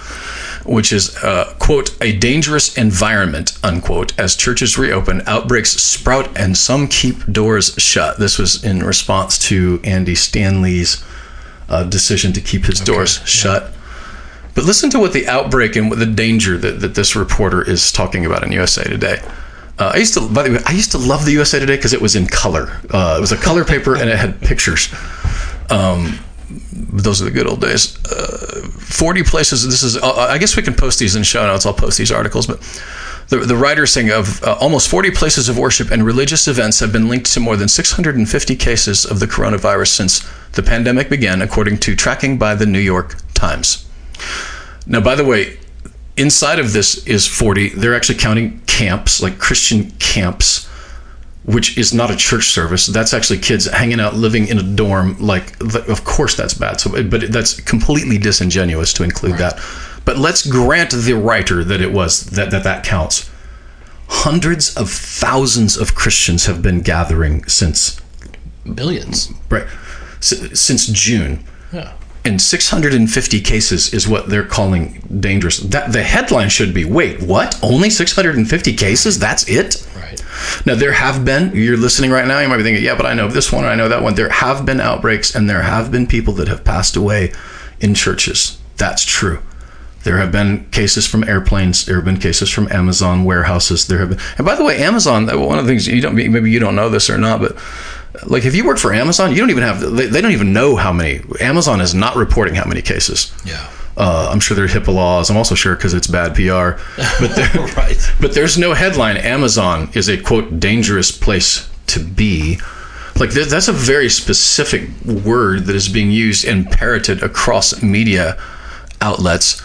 which is, uh, quote, a dangerous environment, unquote, as churches reopen, outbreaks sprout, and some keep doors shut. This was in response to Andy Stanley's uh, decision to keep his doors shut. But listen to what the outbreak and what the danger that, that this reporter is talking about in USA Today. Uh, I used to, by the way, I used to love the USA Today because it was in color. Uh, it was a color paper and it had pictures. Um, those are the good old days. Uh, Forty places. This is. Uh, I guess we can post these in show notes. I'll post these articles, but. The, the writer saying of uh, almost 40 places of worship and religious events have been linked to more than 650 cases of the coronavirus since the pandemic began, according to tracking by the New York Times. Now, by the way, inside of this is 40. They're actually counting camps, like Christian camps, which is not a church service. That's actually kids hanging out, living in a dorm. Like, of course, that's bad. So, but that's completely disingenuous to include right. that. But let's grant the writer that it was that that, that counts. Hundreds of thousands of Christians have been gathering since billions, right? since June. Yeah and 650 cases is what they're calling dangerous. That, the headline should be wait, what? Only 650 cases? That's it? Right. Now, there have been, you're listening right now, you might be thinking, yeah, but I know this one, I know that one. There have been outbreaks and there have been people that have passed away in churches. That's true. There have been cases from airplanes. There have been cases from Amazon warehouses. There have been, and by the way, Amazon. One of the things you don't maybe you don't know this or not, but like if you work for Amazon, you don't even have they, they don't even know how many. Amazon is not reporting how many cases. Yeah. Uh, I'm sure there are HIPAA laws. I'm also sure because it's bad PR. But [laughs] there, right. But there's no headline. Amazon is a quote dangerous place to be. Like that's a very specific word that is being used and parroted across media outlets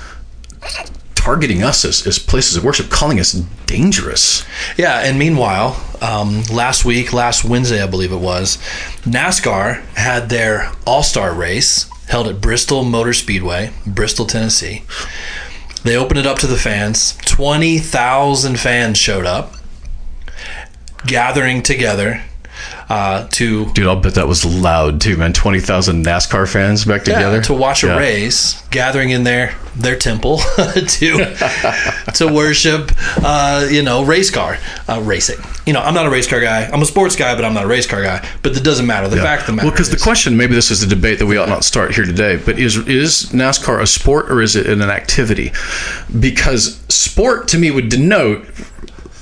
targeting us as, as places of worship, calling us dangerous. Yeah, and meanwhile, um, last week, last Wednesday, I believe it was, NASCAR had their All Star race held at Bristol Motor Speedway, Bristol, Tennessee. They opened it up to the fans. 20,000 fans showed up, gathering together uh, to dude. I'll bet that was loud too, man. Twenty thousand NASCAR fans back together yeah, to watch a yeah. race, gathering in their their temple [laughs] to [laughs] to worship, uh, you know, race car uh, racing. You know, I'm not a race car guy. I'm a sports guy, but I'm not a race car guy. But that doesn't matter. The yeah. fact of the matter. Well, because the question, maybe this is the debate that we ought not start here today. But is is NASCAR a sport or is it an activity? Because sport to me would denote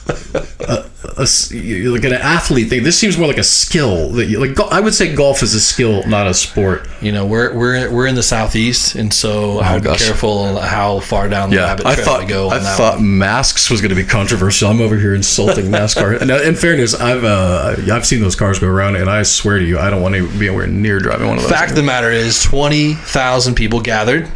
a, a, like an athlete thing. This seems more like a skill. That you, like I would say, golf is a skill, not a sport. You know, we're we're we're in the southeast, and so oh, I'll be careful how far down the yeah, rabbit trail I thought, go. I thought one. masks was going to be controversial. I'm over here insulting NASCAR. [laughs] and in fairness, I've uh, I've seen those cars go around, and I swear to you, I don't want to be anywhere near driving one of those. Fact of the matter is, twenty thousand people gathered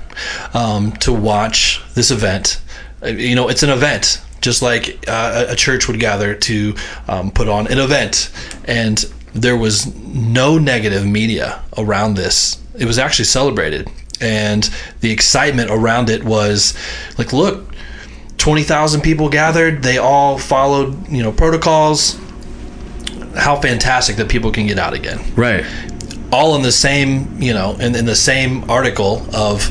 um, to watch this event. Uh, you know, it's an event just like uh, a church would gather to um, put on an event. And there was no negative media around this. It was actually celebrated. And the excitement around it was like, look, 20,000 people gathered. They all followed, you know, protocols. How fantastic that people can get out again. Right all in the same you know in, in the same article of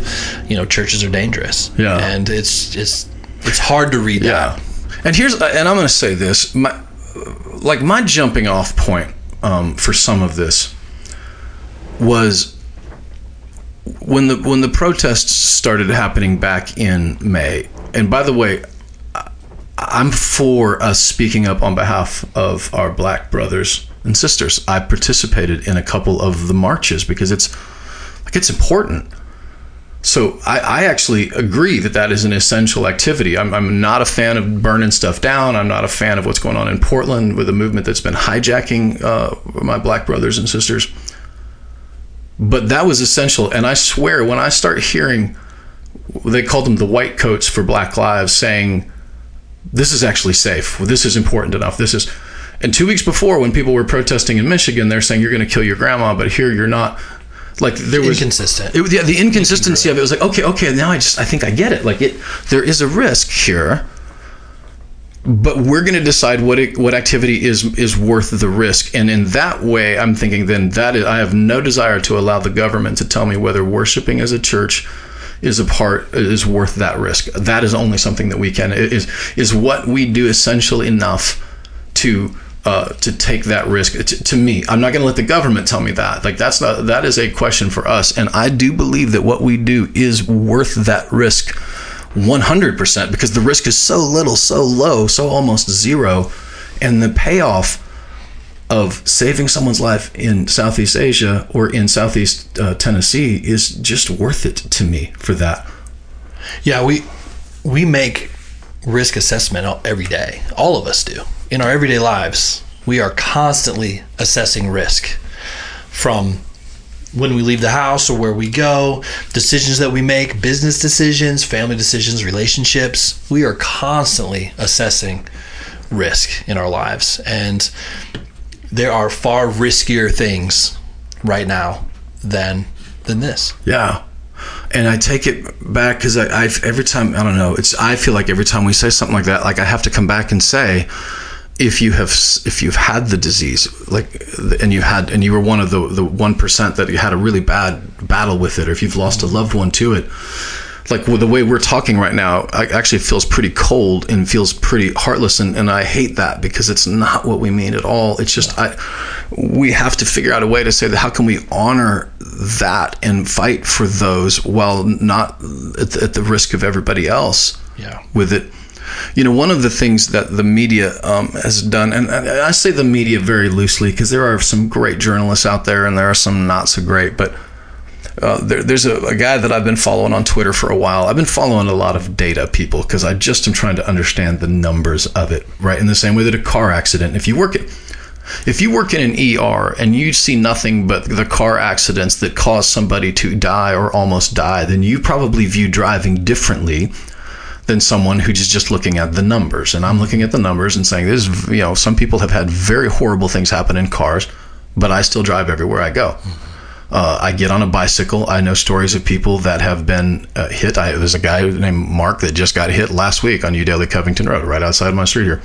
you know churches are dangerous yeah and it's it's it's hard to read yeah. that. And here's and I'm going to say this, my, like my jumping off point um, for some of this was when the when the protests started happening back in May. And by the way, I'm for us speaking up on behalf of our black brothers and sisters. I participated in a couple of the marches because it's like it's important. So I, I, actually agree that that is an essential activity. I'm, I'm, not a fan of burning stuff down. I'm not a fan of what's going on in Portland with a movement that's been hijacking uh, my black brothers and sisters. But that was essential. And I swear, when I start hearing, they called them the white coats for Black Lives, saying, this is actually safe. This is important enough. This is. And two weeks before, when people were protesting in Michigan, they're saying you're going to kill your grandma, but here you're not like there was inconsistent. It, yeah, the inconsistency of it was like, okay, okay, now I just I think I get it. Like it, there is a risk here. but we're going to decide what it, what activity is is worth the risk, and in that way, I'm thinking then that is, I have no desire to allow the government to tell me whether worshiping as a church is a part is worth that risk. That is only something that we can is is what we do essential enough to uh, to take that risk. To, to me, I'm not going to let the government tell me that. Like that's not that is a question for us, and I do believe that what we do is worth that risk 100% because the risk is so little, so low, so almost zero, and the payoff of saving someone's life in Southeast Asia or in Southeast uh, Tennessee is just worth it to me for that. Yeah, we we make risk assessment every day. All of us do. In our everyday lives, we are constantly assessing risk from when we leave the house or where we go, decisions that we make, business decisions, family decisions, relationships. We are constantly assessing risk in our lives. And there are far riskier things right now than than this. Yeah. And I take it back because I, I every time I don't know it's I feel like every time we say something like that like I have to come back and say if you have if you've had the disease like and you had and you were one of the the 1% that you had a really bad battle with it or if you've lost a loved one to it like well, the way we're talking right now actually feels pretty cold and feels pretty heartless and, and i hate that because it's not what we mean at all it's just i we have to figure out a way to say that how can we honor that and fight for those while not at the, at the risk of everybody else yeah. with it you know, one of the things that the media um, has done, and I say the media very loosely because there are some great journalists out there and there are some not so great, but uh, there, there's a, a, guy that I've been following on Twitter for a while. I've been following a lot of data people because I just am trying to understand the numbers of it, right? In the same way that a car accident, if you work it, if you work in an ER and you see nothing but the car accidents that cause somebody to die or almost die, then you probably view driving differently than someone who's just looking at the numbers. And I'm looking at the numbers and saying, this is, you know, some people have had very horrible things happen in cars, but I still drive everywhere I go. Uh, I get on a bicycle. I know stories of people that have been uh, hit. I, there's a guy named Mark that just got hit last week on Daily Covington Road, right outside my street here.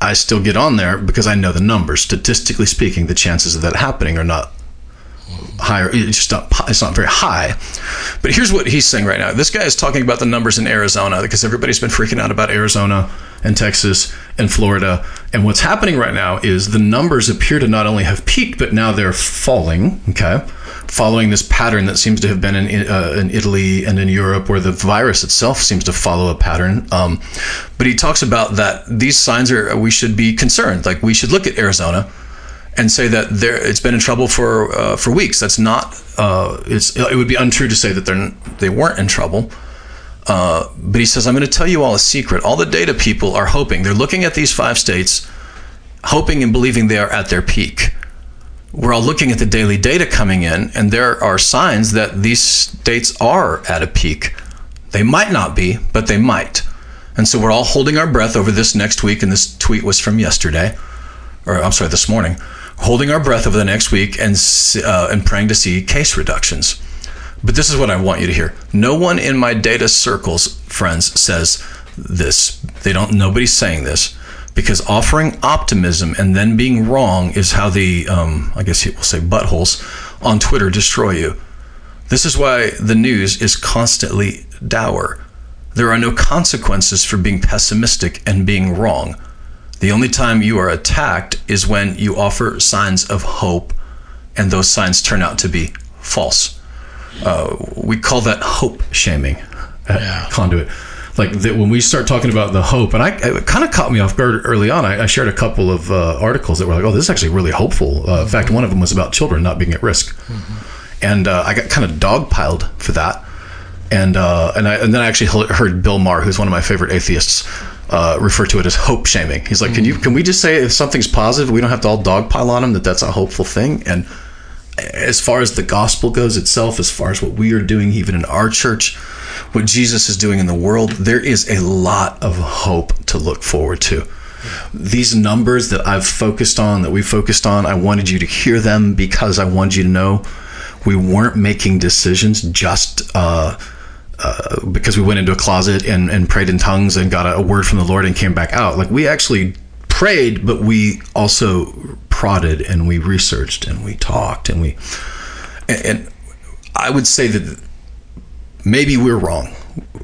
I still get on there because I know the numbers. Statistically speaking, the chances of that happening are not higher. It's just not. It's not very high. But here's what he's saying right now. This guy is talking about the numbers in Arizona because everybody's been freaking out about Arizona and Texas and Florida. And what's happening right now is the numbers appear to not only have peaked, but now they're falling. Okay, following this pattern that seems to have been in, uh, in Italy and in Europe, where the virus itself seems to follow a pattern. Um, but he talks about that these signs are we should be concerned. Like we should look at Arizona and say that there it's been in trouble for uh, for weeks. That's not. Uh, it's it would be untrue to say that they're they weren't in trouble. Uh, but he says, I'm going to tell you all a secret. All the data people are hoping. They're looking at these five states, hoping and believing they are at their peak. We're all looking at the daily data coming in, and there are signs that these states are at a peak. They might not be, but they might. And so we're all holding our breath over this next week, and this tweet was from yesterday, or I'm sorry, this morning holding our breath over the next week and uh, and praying to see case reductions. But this is what I want you to hear. No one in my data circles, friends, says this. They don't. Nobody's saying this because offering optimism and then being wrong is how the um, I guess we'll say buttholes on Twitter destroy you. This is why the news is constantly dour. There are no consequences for being pessimistic and being wrong. The only time you are attacked is when you offer signs of hope and those signs turn out to be false. Uh, we call that hope shaming yeah. Conduit. Like the, when we start talking about the hope, and I it kind of caught me off guard early on. I, I shared a couple of uh, articles that were like, "Oh, this is actually really hopeful." Uh. In fact, one of them was about children not being at risk, mm-hmm. and uh, I got kind of dogpiled for that. And uh, and I, and then I actually heard Bill Maher, who's one of my favorite atheists, uh, refer to it as hope shaming. He's like, mm-hmm. can you can we just say if something's positive, we don't have to all dogpile on him that that's a hopeful thing. And as far as the gospel goes itself, as far as what we are doing, even in our church, what Jesus is doing in the world, there is a lot of hope to look forward to. These numbers that I've focused on, that we focused on, I wanted you to hear them because I wanted you to know we weren't making decisions just. Uh, uh, because we went into a closet and, and prayed in tongues and got a, a word from the Lord and came back out. Like we actually prayed, but we also prodded and we researched and we talked and we and, and I would say that maybe we're wrong.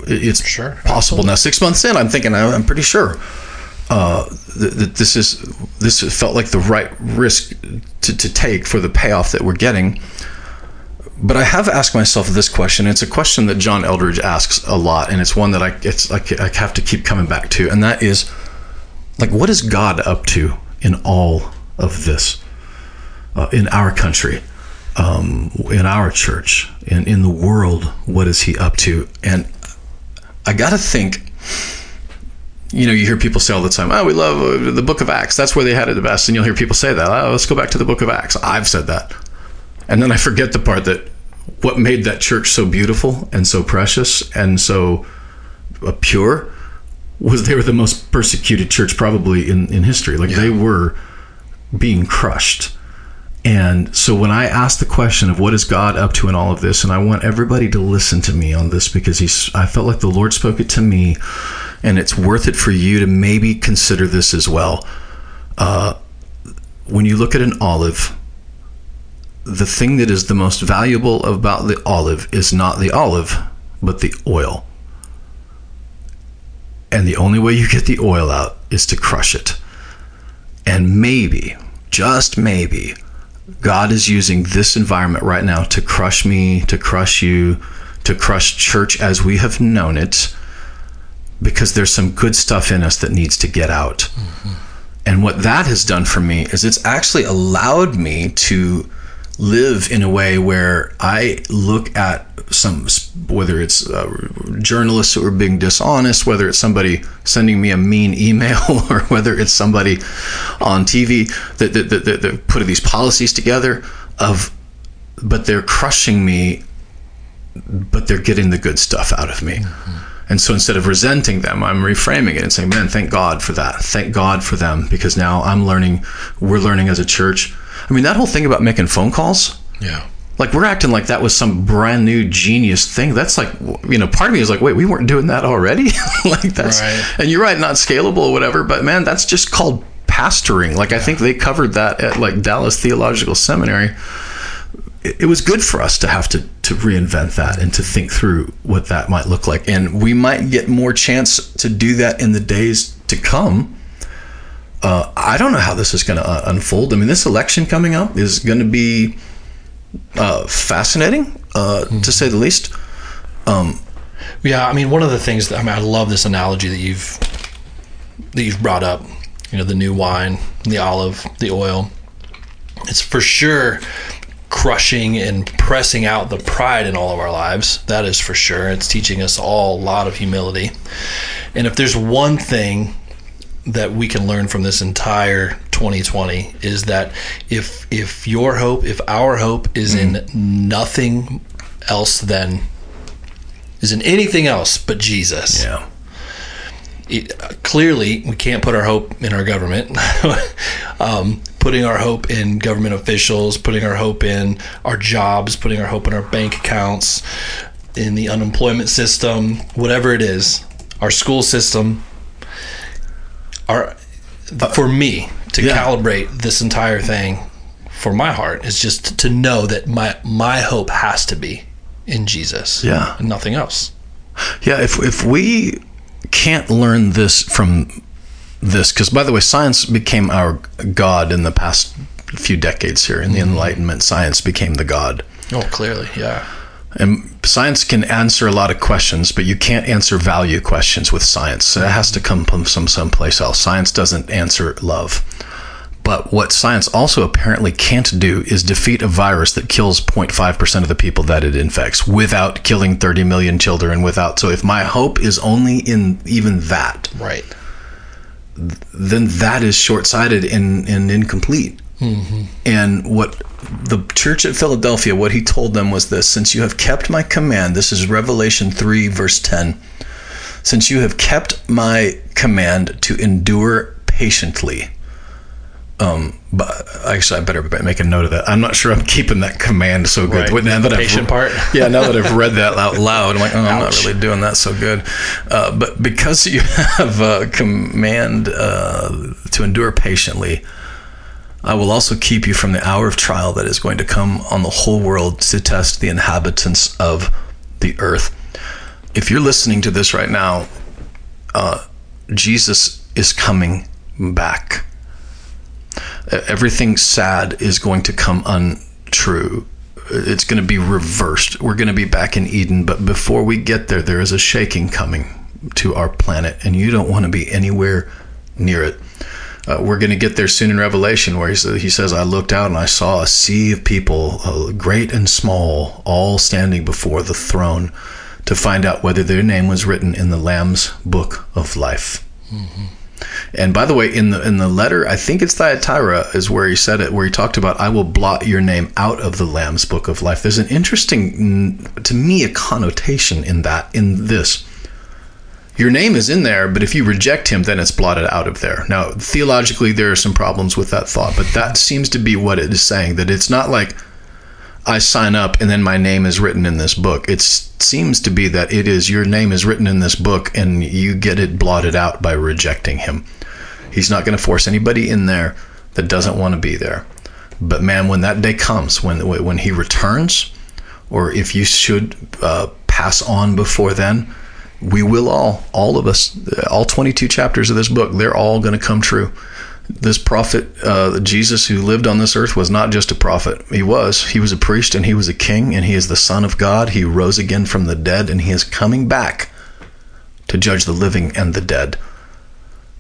It's Sure, possible. Now, six months in, I'm thinking I'm pretty sure uh, that, that this is this felt like the right risk to, to take for the payoff that we're getting. But I have asked myself this question. It's a question that John Eldredge asks a lot, and it's one that I it's like I have to keep coming back to, and that is like, what is God up to in all of this uh, in our country? um, in our church, in, in the world, what is he up to? And I got to think, you know, you hear people say all the time, oh, we love uh, the book of Acts. That's where they had it the best. And you'll hear people say that, oh, let's go back to the book of Acts. I've said that. And then I forget the part that what made that church so beautiful and so precious and so uh, pure was they were the most persecuted church probably in, in history. Like they were being crushed. And so when I ask the question of what is God up to in all of this, and I want everybody to listen to me on this because he's I felt like the Lord spoke it to me, and it's worth it for you to maybe consider this as well. Uh, when you look at an olive, the thing that is the most valuable about the olive is not the olive, but the oil. And the only way you get the oil out is to crush it. And maybe, just maybe, God is using this environment right now to crush me, to crush you, to crush church as we have known it, because there's some good stuff in us that needs to get out. Mm-hmm. And what that has done for me is it's actually allowed me to live in a way where I look at some, whether it's uh, journalists who are being dishonest, whether it's somebody sending me a mean [laughs] email, or whether it's somebody on TV that, that, that, that, that put these policies together of, but they're crushing me, but they're getting the good stuff out of me. Mm-hmm. And so instead of resenting them, I'm reframing it and saying, man, thank God for that. Thank God for them because now I'm learning, we're learning as a church. I mean, that whole thing about making phone calls. Yeah. Like we're acting like that was some brand new genius thing. That's like, you know, part of me is like, wait, we weren't doing that already. [laughs] like that's, right. and you're right, not scalable or whatever, but man, that's just called pastoring. Like yeah. I think they covered that at like Dallas Theological Seminary it was good for us to have to to reinvent that and to think through what that might look like and we might get more chance to do that in the days to come uh, I don't know how this is going to uh, unfold. I mean, this election coming up is going to be uh, fascinating, mm-hmm. to say the least. Um, yeah, I mean, one of the things that I mean, I love this analogy that you've that you've brought up. You know, the new wine, the olive, the oil. It's for sure crushing and pressing out the pride in all of our lives. That is for sure. It's teaching us all a lot of humility. And if there's one thing that we can learn from this entire 2020 is that if if your hope, if our hope is mm. in nothing else than is in anything else but Jesus. Yeah. It, uh, clearly, we can't put our hope in our government. [laughs] um, putting our hope in government officials, putting our hope in our jobs, putting our hope in our bank accounts, in the unemployment system, whatever it is, our school system. Our, for me to yeah. calibrate this entire thing for my heart is just to know that my my hope has to be in Jesus. Yeah. And nothing else. Yeah, if if we can't learn this from this because by the way science became our god in the past few decades here in the mm-hmm. enlightenment science became the god oh clearly yeah and science can answer a lot of questions but you can't answer value questions with science. It has to come from some someplace else. Science doesn't answer love. But what science also apparently can't do is defeat a virus that kills 0.5% of the people that it infects without killing 30 million children without so if my hope is only in even that right. then that is short-sighted and, and incomplete. Mm-hmm. And what the church at Philadelphia, what he told them was this: since you have kept my command, this is Revelation three verse ten. Since you have kept my command to endure patiently, Um, but actually, I better make a note of that. I'm not sure I'm keeping that command so good. Right. Now that I've- Patient part. [laughs] yeah, now that I've read that out loud, I'm like, oh, I'm not really doing that so good. Uh, but because you [laughs] have uh, command uh, to endure patiently, I will also keep you from the hour of trial that is going to come on the whole world to test the inhabitants of the earth. If you're listening to this right now, uh, Jesus is coming back. Everything sad is going to come untrue. It's going to be reversed. We're going to be back in Eden, but before we get there, there is a shaking coming to our planet, and you don't want to be anywhere near it. Uh, we're going to get there soon in Revelation, where he says, he says, I looked out and I saw a sea of people, uh, great and small, all standing before the throne to find out whether their name was written in the Lamb's book of life. And by the way, in the in the letter, I think it's Thyatira is where he said it, where he talked about, "I will blot your name out of the Lamb's book of life." There's an interesting, to me, a connotation in that. In this, your name is in there, but if you reject him, then it's blotted out of there. Now, theologically, there are some problems with that thought, but that seems to be what it is saying. That it's not like I sign up and then my name is written in this book. It seems to be that it is your name is written in this book and you get it blotted out by rejecting him. He's not going to force anybody in there that doesn't want to be there. But man, when that day comes, when when he returns, or if you should uh, pass on before then, we will all, all of us, all 22 chapters of this book, they're all going to come true. This prophet, uh, Jesus, who lived on this earth, was not just a prophet. He was. He was a priest and he was a king and he is the Son of God. He rose again from the dead and he is coming back to judge the living and the dead.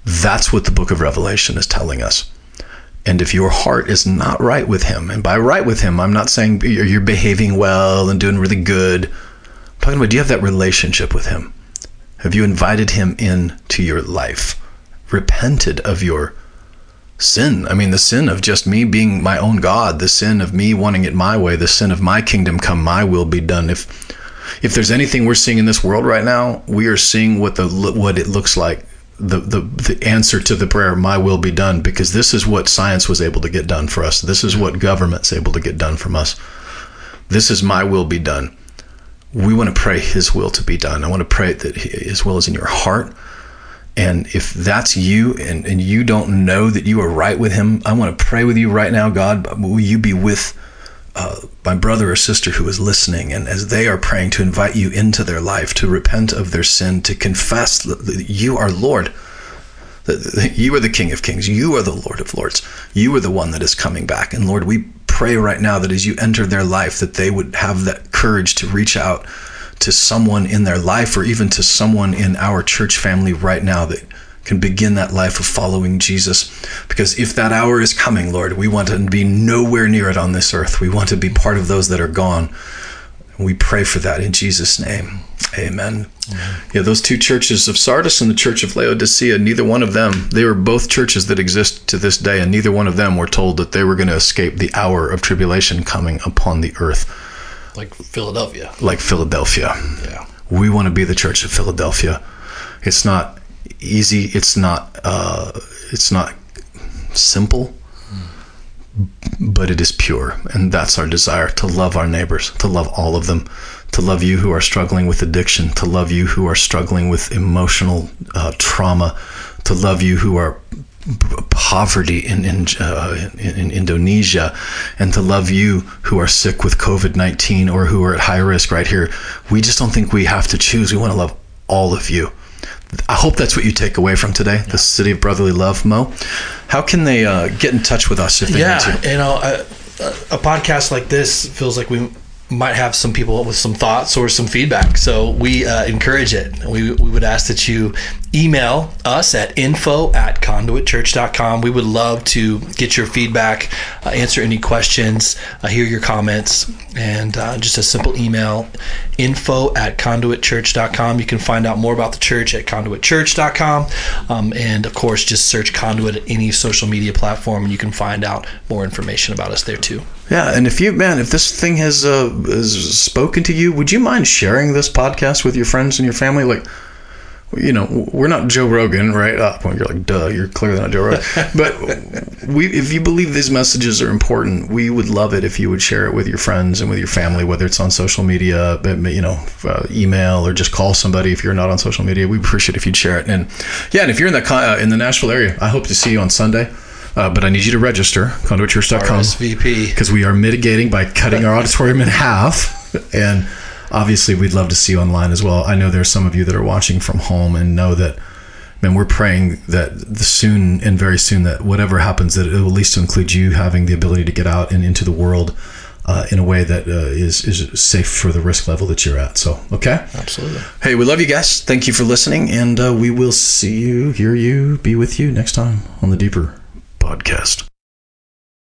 That's what the book of Revelation is telling us. And if your heart is not right with him, and by right with him, I'm not saying you're behaving well and doing really good. I'm talking about do you have that relationship with him? Have you invited him into your life? Repented of your sin. I mean, the sin of just me being my own God, the sin of me wanting it my way, the sin of my kingdom come, my will be done. If if there's anything we're seeing in this world right now, we are seeing what the what it looks like. The, the the answer to the prayer, "My will be done," because this is what science was able to get done for us. This is what government's able to get done from us. This is my will be done. We want to pray His will to be done. I want to pray that His will is in your heart. And if that's you and, and you don't know that you are right with Him, I want to pray with you right now, God. Will you be with uh, my brother or sister who is listening, and as they are praying to invite you into their life, to repent of their sin, to confess that you are Lord, that you are the King of Kings, you are the Lord of Lords, you are the one that is coming back. And Lord, we pray right now that as you enter their life, that they would have that courage to reach out to someone in their life or even to someone in our church family right now that can begin that life of following Jesus. Because if that hour is coming, Lord, we want to be nowhere near it on this earth. We want to be part of those that are gone. We pray for that in Jesus' name. Amen. Yeah, those two churches of Sardis and the church of Laodicea, neither one of them, they were both churches that exist to this day, and neither one of them were told that they were going to escape the hour of tribulation coming upon the earth, Like Philadelphia. like Philadelphia. Yeah. We want to be the church of Philadelphia. It's not easy. It's not. Uh, it's not simple, but it is pure, and that's our desire to love our neighbors, to love all of them, to love you who are struggling with addiction, to love you who are struggling with emotional uh, trauma, to love you who are poverty in in, uh, in in Indonesia, and to love you who are sick with COVID nineteen or who are at high risk right here. We just don't think we have to choose. We want to love all of you. I hope that's what you take away from today, the City of Brotherly Love. Mo, how can they uh, get in touch with us if they yeah, need to? you know, a, a podcast like this feels like we might have some people with some thoughts or some feedback. So we uh, encourage it. We, we would ask that you email us at info at conduitchurch.com. We would love to get your feedback, uh, answer any questions, uh, hear your comments, and uh, just a simple email info at conduitchurch.com. You can find out more about the church at conduitchurch.com. Um, and of course, just search Conduit at any social media platform and you can find out more information about us there too. Yeah, and if you man, if this thing has uh, has spoken to you, would you mind sharing this podcast with your friends and your family? Like, you know, we're not Joe Rogan, right? Up when you're like, duh, you're clearly not Joe Rogan. [laughs] but we, if you believe these messages are important, we would love it if you would share it with your friends and with your family, whether it's on social media, you know, uh, email or just call somebody if you're not on social media. We appreciate if you'd share it. And yeah, and if you're in the uh, in the Nashville area, I hope to see you on Sunday. Uh, but I need you to register conduitchurch.com because we are mitigating by cutting our auditorium in half and obviously we'd love to see you online as well. I know there's some of you that are watching from home and know that man, we're praying that the soon and very soon that whatever happens, that it will at least include you having the ability to get out and into the world uh, in a way that uh, is is safe for the risk level that you're at. So, okay, Absolutely. Hey, we love you guys. Thank you for listening, and uh, we will see you, hear you, be with you next time on the Deeper Podcast.